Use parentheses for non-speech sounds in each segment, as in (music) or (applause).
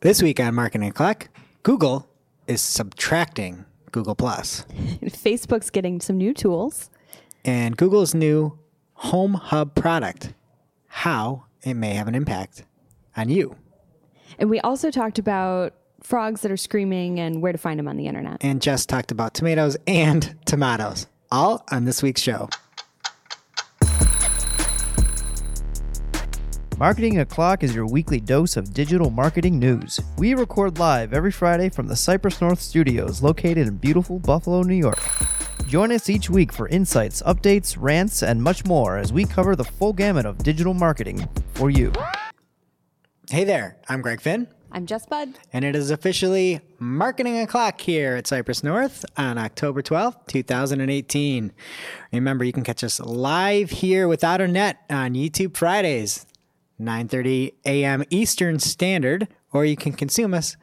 This week on Marketing O'Clock, Google is subtracting Google Plus, (laughs) Facebook's getting some new tools. and Google's new Home Hub product, how it may have an impact on you. And we also talked about frogs that are screaming and where to find them on the internet. And Jess talked about tomatoes and tomatoes, all on this week's show. Marketing O'Clock is your weekly dose of digital marketing news. We record live every Friday from the Cypress North Studios located in beautiful Buffalo, New York. Join us each week for insights, updates, rants, and much more as we cover the full gamut of digital marketing for you. Hey there, I'm Greg Finn, I'm Jess Budde. and it is officially Marketing O'Clock here at Cypress North on October 12th, 2018. Remember, you can catch us live here without a net on YouTube Fridays, 9.30 a.m. Eastern Standard, or you can consume us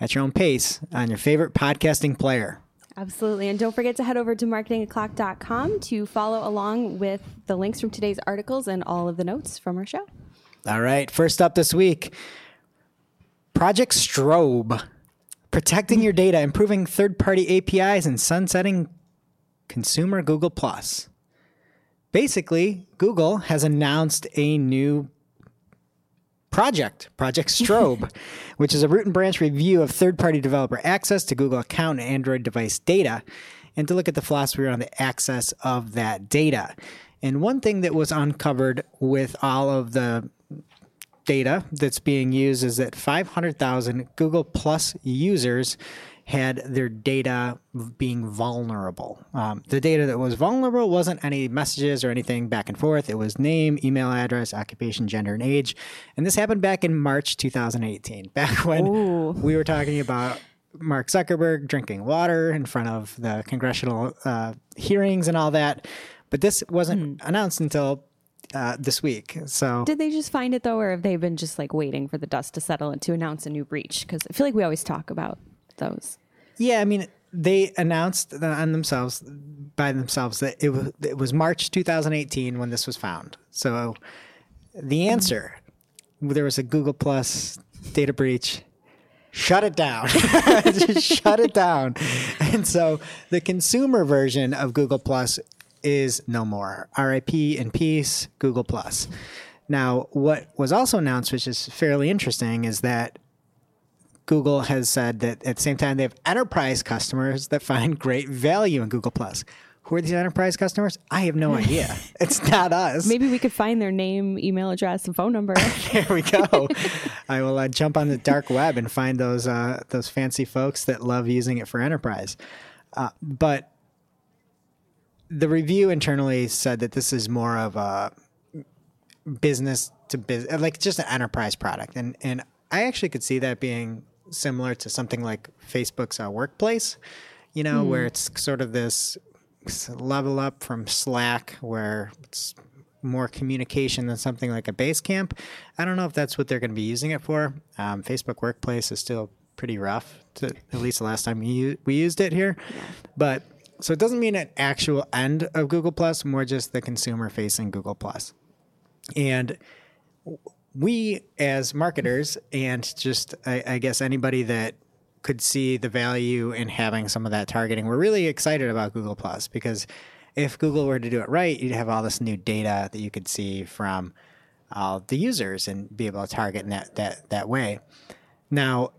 at your own pace on your favorite podcasting player. Absolutely. And don't forget to head over to marketingoclock.com to follow along with the links from today's articles and all of the notes from our show. All right, first up this week Project Strobe, protecting your data, improving third party APIs, and sunsetting consumer Google. Plus. Basically, Google has announced a new project, Project Strobe, (laughs) which is a root and branch review of third party developer access to Google account and Android device data, and to look at the philosophy around the access of that data. And one thing that was uncovered with all of the data that's being used is that 500,000 Google Plus users had their data being vulnerable. Um, the data that was vulnerable wasn't any messages or anything back and forth. It was name, email address, occupation, gender, and age. And this happened back in March 2018, (laughs) back when we were talking about Mark Zuckerberg drinking water in front of the congressional uh, hearings and all that. But this wasn't announced until uh, this week. So Did they just find it though, or have they been just like waiting for the dust to settle and to announce a new breach? Because I feel like we always talk about those. Yeah, I mean, they announced on themselves by themselves that it was it was March 2018 when this was found. So the answer there was a Google Plus data breach. Shut it down. (laughs) Just shut it down. And so the consumer version of Google Plus is no more. RIP in peace, Google Plus. Now, what was also announced, which is fairly interesting, is that Google has said that at the same time they have enterprise customers that find great value in Google Plus. Who are these enterprise customers? I have no idea. (laughs) it's not us. Maybe we could find their name, email address, and phone number. (laughs) There we go. I will uh, jump on the dark web and find those uh, those fancy folks that love using it for enterprise. Uh, but the review internally said that this is more of a business to business, like just an enterprise product, and and I actually could see that being similar to something like Facebook's uh, Workplace, you know, where it's sort of this level up from Slack, where it's more communication than something like a base camp. I don't know if that's what they're going to be using it for. Um, Facebook Workplace is still pretty rough, to, at least the last time we, we used it here. But so it doesn't mean an actual end of Google Plus, more just the consumer facing Google Plus. And we as marketers and just I, I guess anybody that could see the value in having some of that targeting we're really excited about google plus because if google were to do it right you'd have all this new data that you could see from all the users and be able to target in that that, that way. Now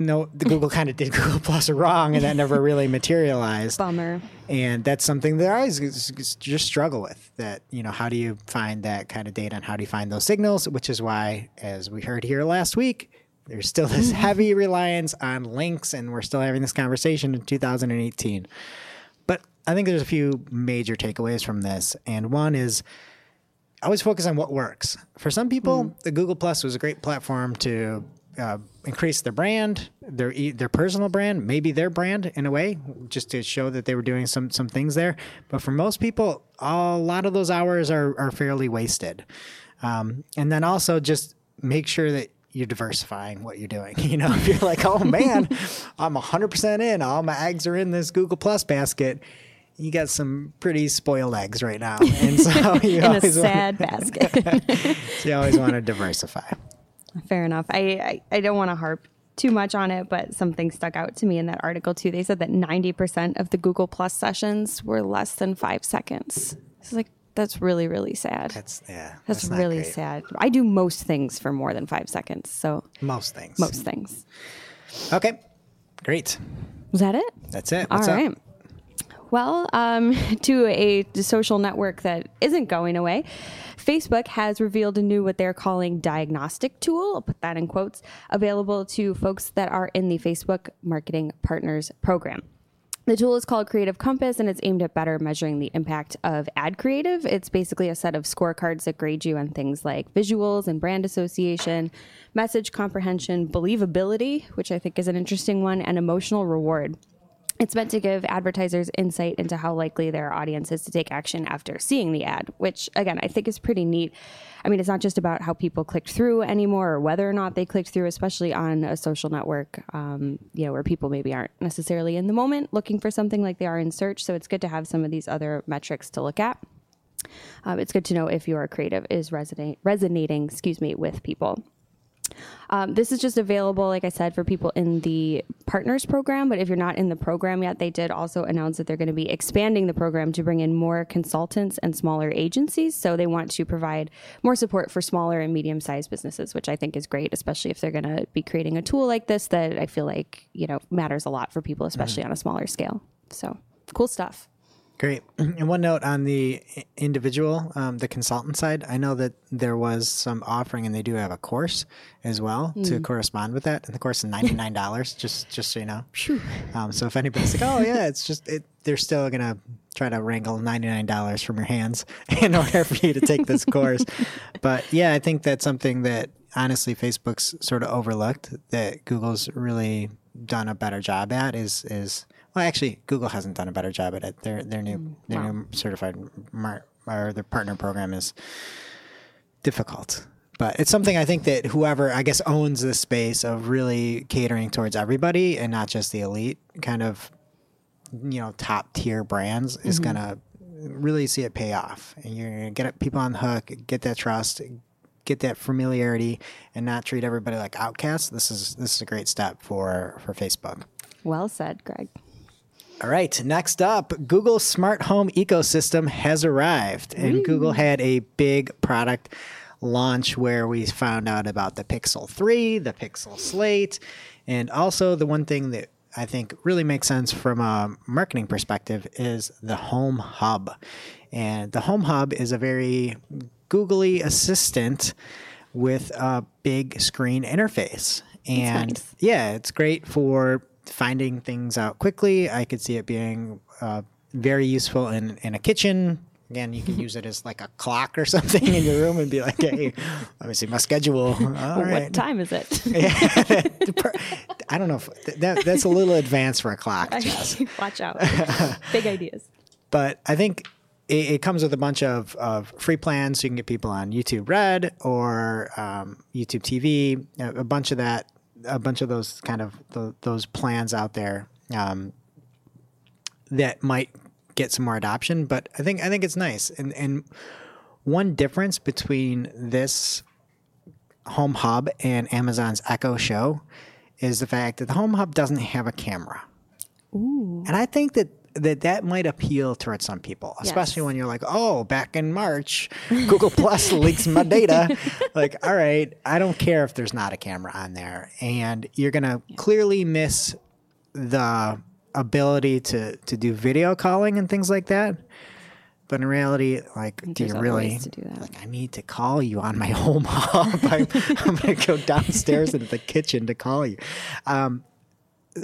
no the google (laughs) kind of did google plus wrong and that never really (laughs) materialized Bummer. and that's something that I just struggle with. That you know, how do you find that kind of data, and how do you find those signals? Which is why, as we heard here last week, there's still this (laughs) heavy reliance on links, and we're still having this conversation in 2018. But I think there's a few major takeaways from this, and one is always focus on what works. For some people, mm. the Google Plus was a great platform to uh, increase their brand, their their personal brand, maybe their brand in a way, just to show that they were doing some some things there. But for most people, a lot of those hours are are fairly wasted. Um, and then also just make sure that you're diversifying what you're doing. (laughs) You know, if you're like, oh man, (laughs) I'm 100% in, all my eggs are in this Google Plus basket. You got some pretty spoiled eggs right now, and so (laughs) you In a always want- sad basket. so you always want to diversify. Fair enough. I, I, I don't want to harp too much on it, but something stuck out to me in that article too. They said that 90% of the Google Plus sessions were less than five seconds. It's like, that's really, really sad. That's yeah. That's, not really great. sad. I do most things for more than five seconds. So, Most things. most things. Okay. Great. Was that it? That's it. All What's up? Well, um, (laughs) to a social network that isn't going away, Facebook has revealed a new what they're calling diagnostic tool. I'll put that in quotes, available to folks that are in the Facebook Marketing Partners program. The tool is called Creative Compass and it's aimed at better measuring the impact of ad creative. It's basically a set of scorecards that grade you on things like visuals and brand association, message comprehension, believability, which I think is an interesting one, and emotional reward. It's meant to give advertisers insight into how likely their audience is to take action after seeing the ad, which again, I think is pretty neat. I mean, it's not just about how people clicked through anymore or whether or not they clicked through, especially on a social network, um, you know, where people maybe aren't necessarily in the moment looking for something like they are in search. So it's good to have some of these other metrics to look at. Um, it's good to know if your creative is resonate, resonating, excuse me, with people. Um, this is just available, like I said, for people in the partners program. But if you're not in the program yet, they did also announce that they're going to be expanding the program to bring in more consultants and smaller agencies. So they want to provide more support for smaller and medium sized businesses, which I think is great, especially if they're going to be creating a tool like this that I feel like, you know, matters a lot for people, especially on a smaller scale. So cool stuff. Great. (clears throat) And one note on the individual, um, the consultant side, I know that there was some offering, and they do have a course as well Mm. to correspond with that. And the course is ninety nine dollars, (laughs) just just so you know. Um, so if anybody's like, oh yeah, it's just it, they're still gonna try to wrangle ninety nine dollars from your hands (laughs) in order for you to take this (laughs) course. But yeah, I think that's something that honestly Facebook's sort of overlooked that Google's really done a better job at is is well actually Google hasn't done a better job at it. Their their new mm, their new certified mar- or their partner program is difficult. But it's something I think that whoever I guess owns the space of really catering towards everybody and not just the elite kind of you know top tier brands is mm-hmm. gonna really see it pay off. And you're gonna get people on the hook, get that trust, get that familiarity, and not treat everybody like outcasts. This is this is a great step for for Facebook. Well said, Greg. All right, next up, Google's smart home ecosystem has arrived. And Google had a big product launch where we found out about the Pixel 3, the Pixel Slate, and also the one thing that I think really makes sense from a marketing perspective is the Home Hub. And the Home Hub is a very googly assistant with a big screen interface. And nice. yeah, it's great for finding things out quickly. I could see it being uh, very useful in, in a kitchen. Again, you can (laughs) use it as like a clock or (laughs) something in your room and be like, hey, let me see my schedule. (laughs) All What time is it? I don't know if that, that's a little advanced for a clock, Watch out. Big ideas. but I think it, it comes with a bunch of, of free plans. So you can get people on YouTube Red or um, YouTube TV, a bunch of that, a bunch of those kind of th those plans out there um, that might get some more adoption. But I think I think it's nice. And and one difference between this Home Hub and Amazon's Echo Show is the fact that the Home Hub doesn't have a camera. And I think that that that might appeal towards some people, especially Yes. when you're like, oh, back in March, Google Plus (laughs) leaks my data. Like, all right, I don't care if there's not a camera on there, and you're gonna clearly miss the ability to to do video calling and things like that. But in reality, like, do you really to do that. like? I need to call you on my (laughs) home hub. I'm, I'm gonna go downstairs into the kitchen to call you. Um,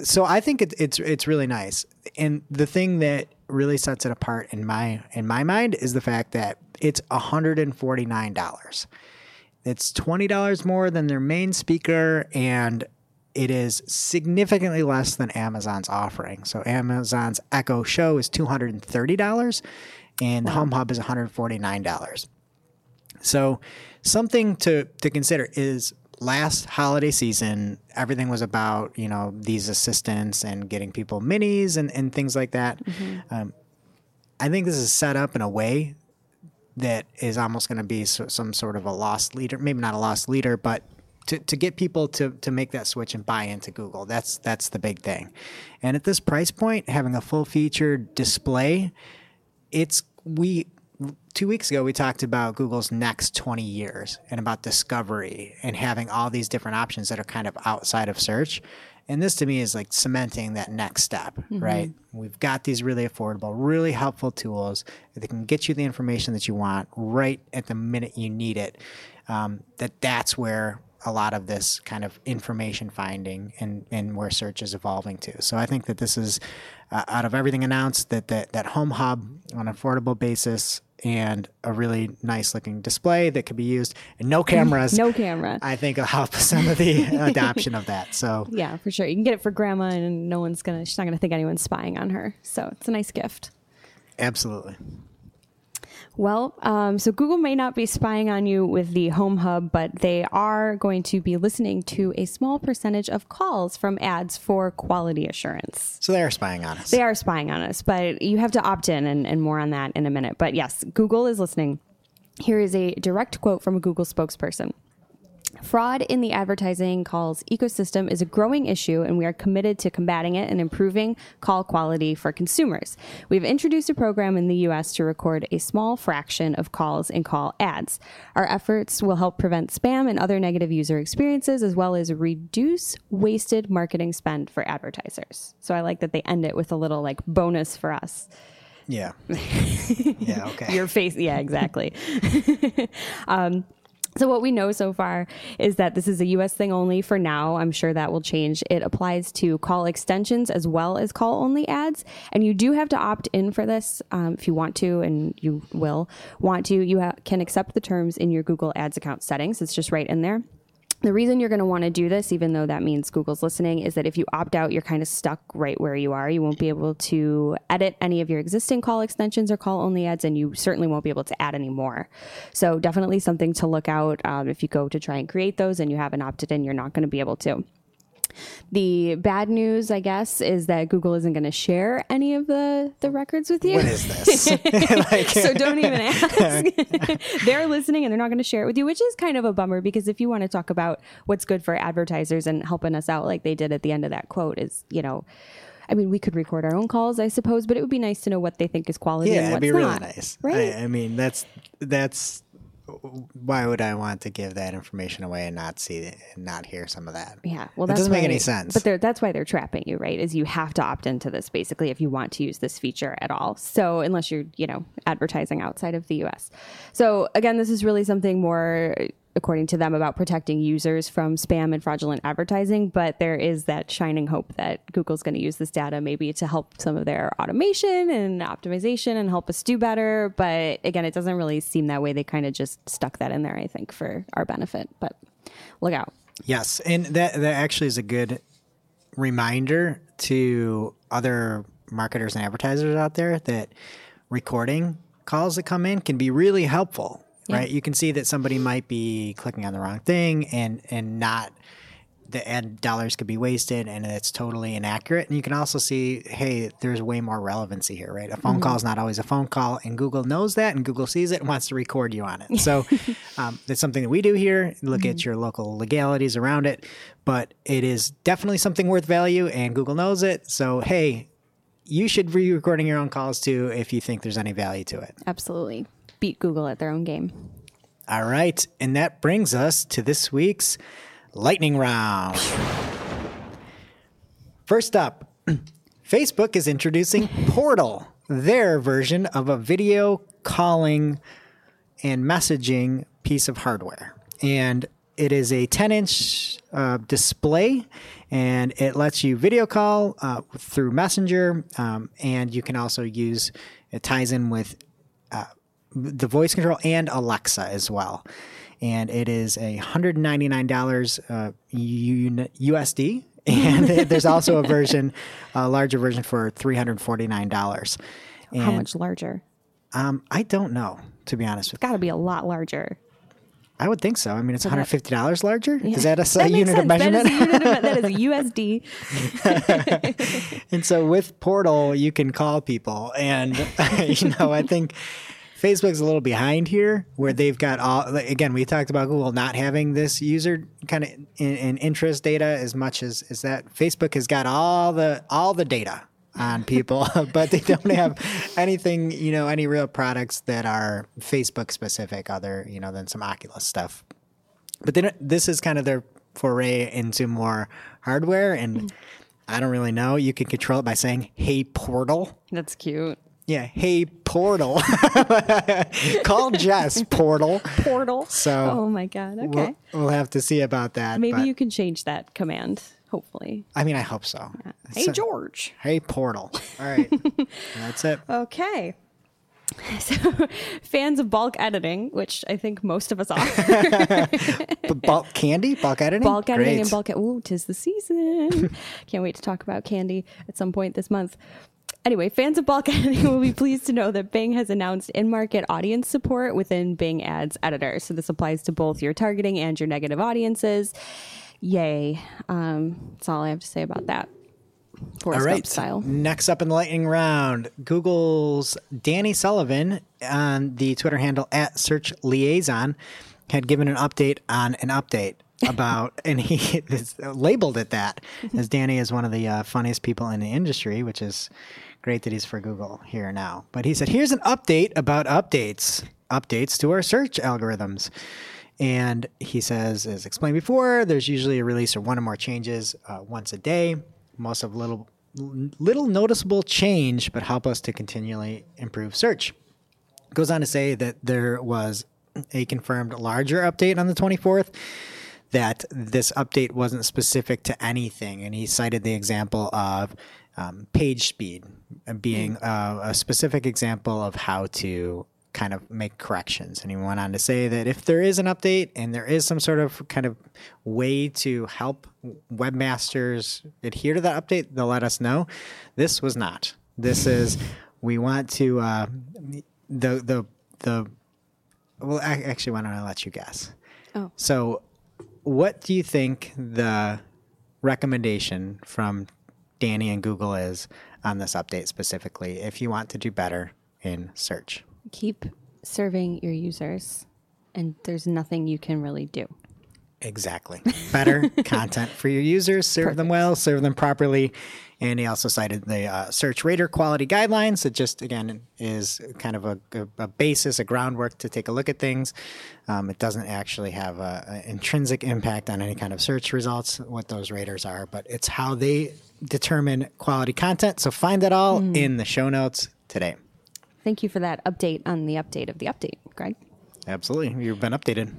so I think it, it's it's really nice. And the thing that really sets it apart in my in my mind is the fact that it's hundred and forty nine dollars. It's twenty dollars more than their main speaker, and it is significantly less than Amazon's offering. So Amazon's Echo Show is two hundred and thirty dollars, and the Home Hub is one hundred forty nine dollars. So, something to to consider is last holiday season, everything was about you know these assistants and getting people minis and, and things like that. Um, I think this is set up in a way that is almost going to be so, some sort of a loss leader, maybe not a loss leader, but to, to get people to, to make that switch and buy into Google. That's that's the big thing. And at this price point, having a full featured display, it's we two weeks ago we talked about Google's next 20 years and about discovery and having all these different options that are kind of outside of search. And this to me is like cementing that next step, right? We've got these really affordable, really helpful tools that can get you the information that you want right at the minute you need it. Um, that that's where a lot of this kind of information finding and, and where search is evolving to. So I think that this is uh, out of everything announced that, that that home hub on an affordable basis and a really nice looking display that could be used and no cameras. (laughs) No camera. I think will help some of the (laughs) adoption of that. So Yeah, for sure. You can get it for grandma, and no one's gonna. She's not gonna think anyone's spying on her. So it's a nice gift. absolutely. Well, um, so Google may not be spying on you with the Home Hub, but they are going to be listening to a small percentage of calls from ads for quality assurance. So they are spying on us. They are spying on us, but you have to opt in, and, and more on that in a minute. But yes, Google is listening. Here is a direct quote from a Google spokesperson. Fraud in the advertising calls ecosystem is a growing issue, and we are committed to combating it and improving call quality for consumers. We've introduced a program in the U.S. to record a small fraction of calls and call ads. Our efforts will help prevent spam and other negative user experiences, as well as reduce wasted marketing spend for advertisers. So I like that they end it with a little like bonus for us. yeah. (laughs) yeah. Okay. Your face, yeah, exactly. (laughs) um, so what we know so far is that this is a US thing only for now. I'm sure that will change. It applies to call extensions as well as call only ads. And you do have to opt in for this um, if you want to, and you will want to. You ha- can accept the terms in your Google Ads account settings. It's just right in there. The reason you're going to want to do this, even though that means Google's listening, is that if you opt out, you're kind of stuck right where you are. You won't be able to edit any of your existing call extensions or call only ads, and you certainly won't be able to add any more. So, definitely something to look out. Um, if you go to try and create those and you haven't opted in, you're not going to be able to. The bad news, I guess, is that Google isn't going to share any of the, the records with you. what is this? (laughs) (laughs) like, so don't even (laughs) ask. they're listening and they're not going to share it with you, which is kind of a bummer because if you want to talk about what's good for advertisers and helping us out, like they did at the end of that quote, is you know. I mean, we could record our own calls, I suppose, but it would be nice to know what they think is quality yeah, and it'd what's be really nice. right? I, I mean, that's that's why would I want to give that information away and not see it and not hear some of that? Yeah, well, that doesn't make why- any sense. But they're, that's why they're trapping you, right? Is you have to opt into this basically if you want to use this feature at all. So unless you're, you know, advertising outside of the U.S. So again, this is really something more, according to them, about protecting users from spam and fraudulent advertising. But there is that shining hope that Google's going to use this data maybe to help some of their automation and optimization and help us do better. But again, it doesn't really seem that way. They kind of just stuck that in there, I think, for our benefit. But look out. Yes, and that that actually is a good reminder to other marketers and advertisers out there that recording calls that come in can be really helpful. Right? You can see that somebody might be clicking on the wrong thing and and not the ad dollars could be wasted and it's totally inaccurate. And you can also see, hey, there's way more relevancy here, right? A phone call is not always a phone call, and Google knows that, and Google sees it and wants to record you on it. So (laughs) um, that's something that we do here. Look at your local legalities around it, but it is definitely something worth value, and Google knows it. So hey, you should be recording your own calls too if you think there's any value to it. Absolutely. Beat Google at their own game. All right. And that brings us to this week's lightning round. First up, (clears throat) Facebook is introducing Portal, their version of a video calling and messaging piece of hardware. And it is a 10 inch uh, display and it lets you video call uh, through Messenger. Um, and you can also use it, ties in with the voice control and Alexa as well. And it is a hundred ninety nine dollars uh, USD, (laughs) and (laughs) there's also a version, a larger version for three hundred forty nine dollars. How much larger? Um, I don't know, to be honest with you. Got to be a lot larger. I would think so. I mean, it's one hundred fifty dollars larger. Is that a, (laughs) That unit of sense. That is measurement? a unit of, that is USD. and so with Portal, you can call people, and you know, I think Facebook's a little behind here, where they've got all. like, Again, we talked about Google not having this user kind of in, in interest data as much as is that Facebook has got all the all the data on people, (laughs) but they don't have (laughs) anything, you know, any real products that are Facebook specific, other you know than some Oculus stuff. But then this is kind of their foray into more hardware, and hmm. I don't really know. You can control it by saying "Hey Portal." That's cute. Yeah, hey Portal. (laughs) Call Jess Portal. Portal. So oh my god. Okay. We'll, we'll have to see about that. Maybe but- you can change that command. Hopefully. I mean, I hope so. Hey So- George. Hey Portal. All right, (laughs) that's it. Okay. (laughs) So, fans of bulk editing, which I think most of us are, But bulk candy, bulk editing, bulk editing Great. and bulk. Ooh, tis the season. Can't wait to talk about candy at some point this month. Anyway, fans of bulk (laughs) editing will be pleased to know that Bing has announced in-market audience support within Bing Ads Editor. So this applies to both your targeting and your negative audiences. Yay! Um, that's all I have to say about that. Forrest All Gump style. Next up in the lightning round, Google's Danny Sullivan on the Twitter handle at Search Liaison had given an update on an update about, (laughs) and he (laughs) labeled it that, as Danny is one of the uh, funniest people in the industry, which is great that he's for Google here now. But he said, "Here's an update about updates, updates to our search algorithms." And he says, as explained before, there's usually a release or one or more changes uh, once a day. Most of little, little noticeable change, but help us to continually improve search. Goes on to say that there was a confirmed larger update on the 24th. That this update wasn't specific to anything, and he cited the example of um, page speed being uh, a specific example of how to kind of make corrections. And he went on to say that if there is an update and there is some sort of kind of way to help webmasters adhere to that update, they'll let us know. This was not. This (laughs) is we want to uh, the the the. Well, actually, why don't I let you guess? Oh. So, what do you think the recommendation from Danny and Google is on this update specifically? If you want to do better in search. Keep serving your users, and there's nothing you can really do. Exactly. Better (laughs) content for your users, serve them well, serve them properly. And he also cited the uh, search rater quality guidelines that just, again, is kind of a, a, a basis, a groundwork to take a look at things. Um, it doesn't actually have an intrinsic impact on any kind of search results, what those raters are, but it's how they determine quality content. So find that all hmm. in the show notes today. Thank you for that update on the update of the update, Greg. Absolutely. You've been updated.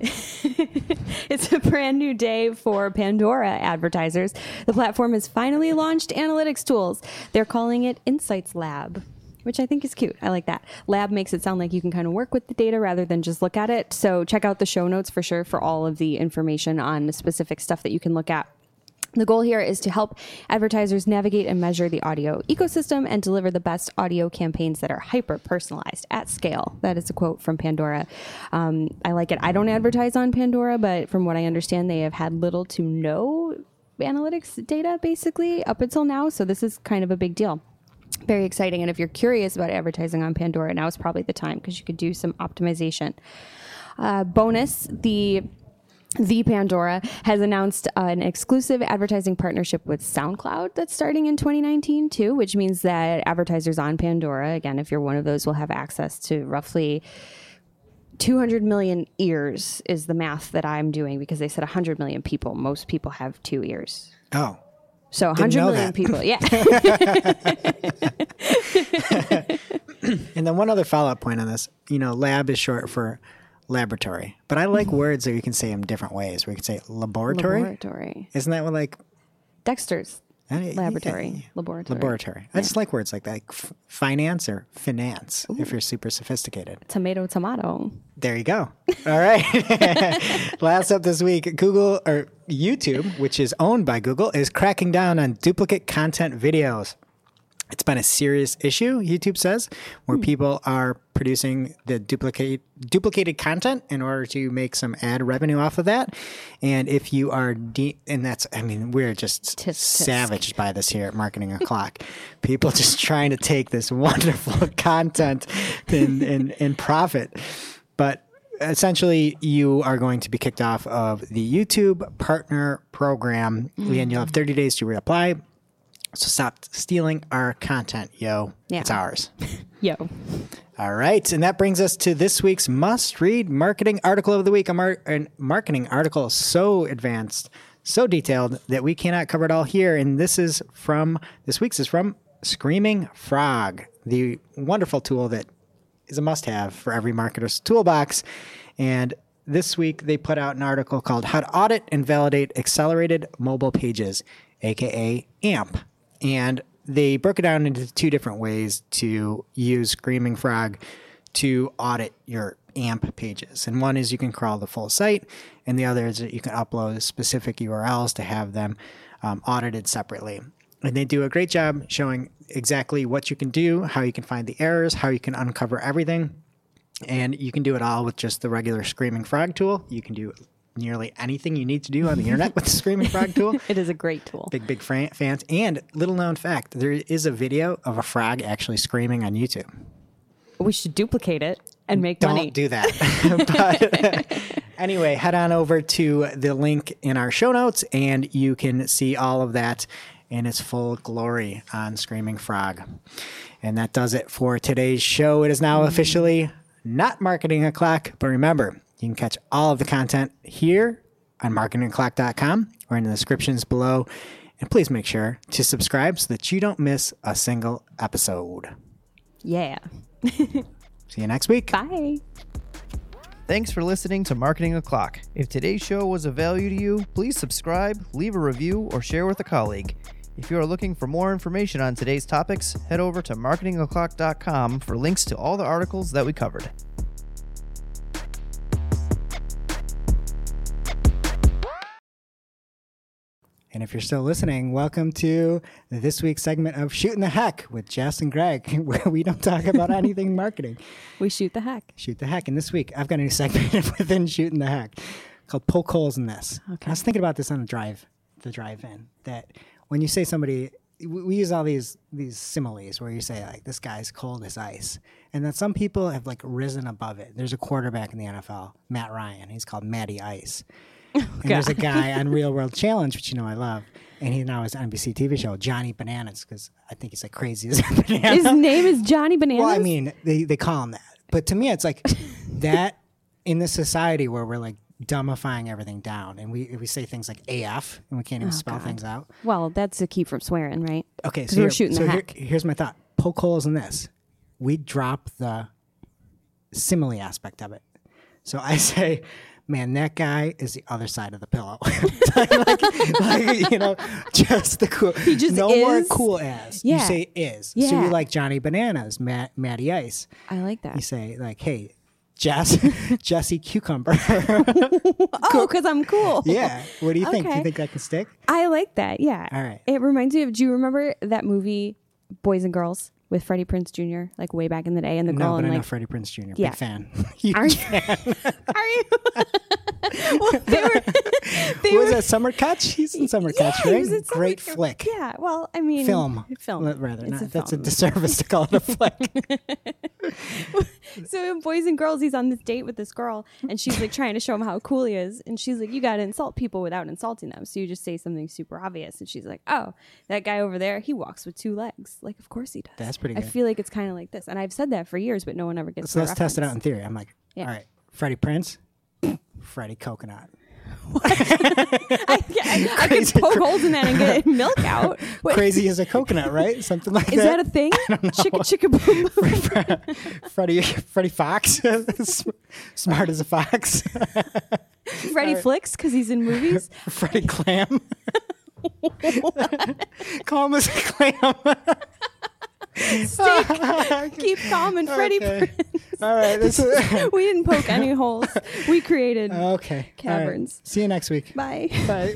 (laughs) It's a brand new day for Pandora advertisers. The platform has finally launched analytics tools. They're calling it Insights Lab. Which I think is cute. I like that. Lab makes it sound like you can kind of work with the data rather than just look at it. So check out the show notes for sure for all of the information on the specific stuff that you can look at. The goal here is to help advertisers navigate and measure the audio ecosystem and deliver the best audio campaigns that are hyper personalized at scale. That is a quote from Pandora. Um, I like it. I don't advertise on Pandora, but from what I understand, they have had little to no analytics data basically up until now. So this is kind of a big deal. Very exciting. And if you're curious about advertising on Pandora, now is probably the time because you could do some optimization. Uh, bonus, the the Pandora has announced uh, an exclusive advertising partnership with SoundCloud that's starting in 2019 too, which means that advertisers on Pandora, again, if you're one of those, will have access to roughly 200 million ears is the math that I'm doing because they said 100 million people. Most people have two ears. Oh, So Didn't 100 know million that. people. Yeah. (laughs) And then one other follow up point on this, you know, lab is short for laboratory, but I like words that you can say in different ways. Where you can say laboratory. Laboratory. Isn't that what like Dexter's eh, laboratory. yeah, Laboratory. Laboratory. I just like words like that, like f- finance or finance. If you're super sophisticated, Tomato, tomato. there you go. All right. (laughs) Last up this week, Google or YouTube, which is owned by Google, is cracking down on duplicate content videos. It's been a serious issue, YouTube says, where hmm. people are producing the duplicate duplicated content in order to make some ad revenue off of that. And if you are de- and that's I mean, we're just Tisk, tisk. savaged by this here at Marketing (laughs) O'Clock. people just (laughs) trying to take this wonderful (laughs) content and, and, and profit. But essentially you are going to be kicked off of the YouTube partner program mm-hmm. and you'll have 30 days to reapply. So stop stealing our content, yo. Yeah. It's ours. (laughs) Yo. All right. And that brings us to this week's must read marketing article of the week. A, mar- a marketing article so advanced, so detailed that we cannot cover it all here. And this is from, this week's is from Screaming Frog, the wonderful tool that is a must have for every marketer's toolbox. And this week they put out an article called How to Audit and Validate Accelerated Mobile Pages, aka AMP. And they broke it down into two different ways to use Screaming Frog to audit your AMP pages. And one is you can crawl the full site, and the other is that you can upload specific URLs to have them um, audited separately. And they do a great job showing exactly what you can do, how you can find the errors, how you can uncover everything. And you can do it all with just the regular Screaming Frog tool. You can do nearly anything you need to do on the internet with the Screaming Frog tool. (laughs) It is a great tool. Big, big fran- fans. And little known fact there is a video of a frog actually screaming on YouTube. We should duplicate it and make Don't money. do that. (laughs) but (laughs) anyway, head on over to the link in our show notes and you can see all of that in its full glory on Screaming Frog. And that does it for today's show. It is now officially not Marketing O'Clock, but remember, you can catch all of the content here on marketingoclock.com or in the descriptions below. And please make sure to subscribe so that you don't miss a single episode. yeah. (laughs) See you next week. Bye. Thanks for listening to Marketing O'Clock. If today's show was of value to you, please subscribe, leave a review, or share with a colleague. If you are looking for more information on today's topics, head over to marketingoclock.com for links to all the articles that we covered. And if you're still listening, welcome to this week's segment of Shooting the Heck with Jess and Greg, (laughs) where we don't talk about anything (laughs) marketing. We shoot the heck. Shoot the Heck. And this week, I've got a new segment (laughs) within Shooting the Heck called Poke Holes in This. Okay. I was thinking about this on the drive, the drive-in, that when you say somebody, we we use all these these similes where you say like this guy's cold as ice, and that some people have like risen above it. There's a quarterback in the NFL, Matt Ryan. He's called Matty Ice. (laughs) and there's a guy on Real World Challenge, which you know I love, and he now has an NBC TV show, Johnny Bananas, because I think he's like crazy as a (laughs) banana. His name is Johnny Bananas. Well, I mean, they, they call him that. But to me, it's like (laughs) that in this society where we're like dumbifying everything down and we we say things like AF and we can't even oh, spell Oh, God. things out. well, that's a key from swearing, right? Okay, so, we're shooting so the here- heck. here's my thought. Poke holes in this. We drop the simile aspect of it. So I say, man, that guy is the other side of the pillow. (laughs) like, like, you know, just the cool. He just no more is? cool as. You say is. Yeah. So you like Johnny Bananas, Matt, Matty Ice. I like that. You say like, hey, Jess, (laughs) Jesse Cucumber. (laughs) Oh, because I'm cool. yeah. What do you think? Do you think that can stick? I like that. Yeah. All right. It reminds me of. Do you remember that movie, Boys and Girls, with Freddie Prinze Jr. Like way back in the day, and the No, girl but and I know like. Freddie Prinze Jr. Yeah. Big fan. (laughs) Huge (laughs) Are you? fan. Are you? well, they were. (laughs) They What was were. that Summer Catch? He's in Summer Yeah, Catch, right? Summer Great flick. Yeah. Well, I mean, Film. Film. Rather, It's not, a that's a disservice to call it a flick. (laughs) So in Boys and Girls, he's on this date with this girl, and she's like trying to show him how cool he is, and she's like, "You got to insult people without insulting them." So you just say something super obvious, and she's like, "Oh, that guy over there, he walks with two legs. Like, of course he does." That's pretty I feel like it's kind of like this, and I've said that for years, but no one ever gets. so let's test it out in theory. I'm like, Yeah. all right, Freddie Prinze, (clears throat) Freddie Coconut. (laughs) I, I, I could poke holes in that and get (laughs) milk out. Wait, Crazy as a coconut, right? Something like Is that that. a thing? (laughs) Chicka chicka boom. boom. Freddie, Freddie Fox, smart as a fox. Freddie flicks because he's in movies. Freddie Clam. Call him as a clam. (laughs) (laughs) Keep calm and Freddie. Okay. All right. This is, (laughs) We didn't poke any holes. We created okay. All right. Caverns. See you next week. Bye. Bye.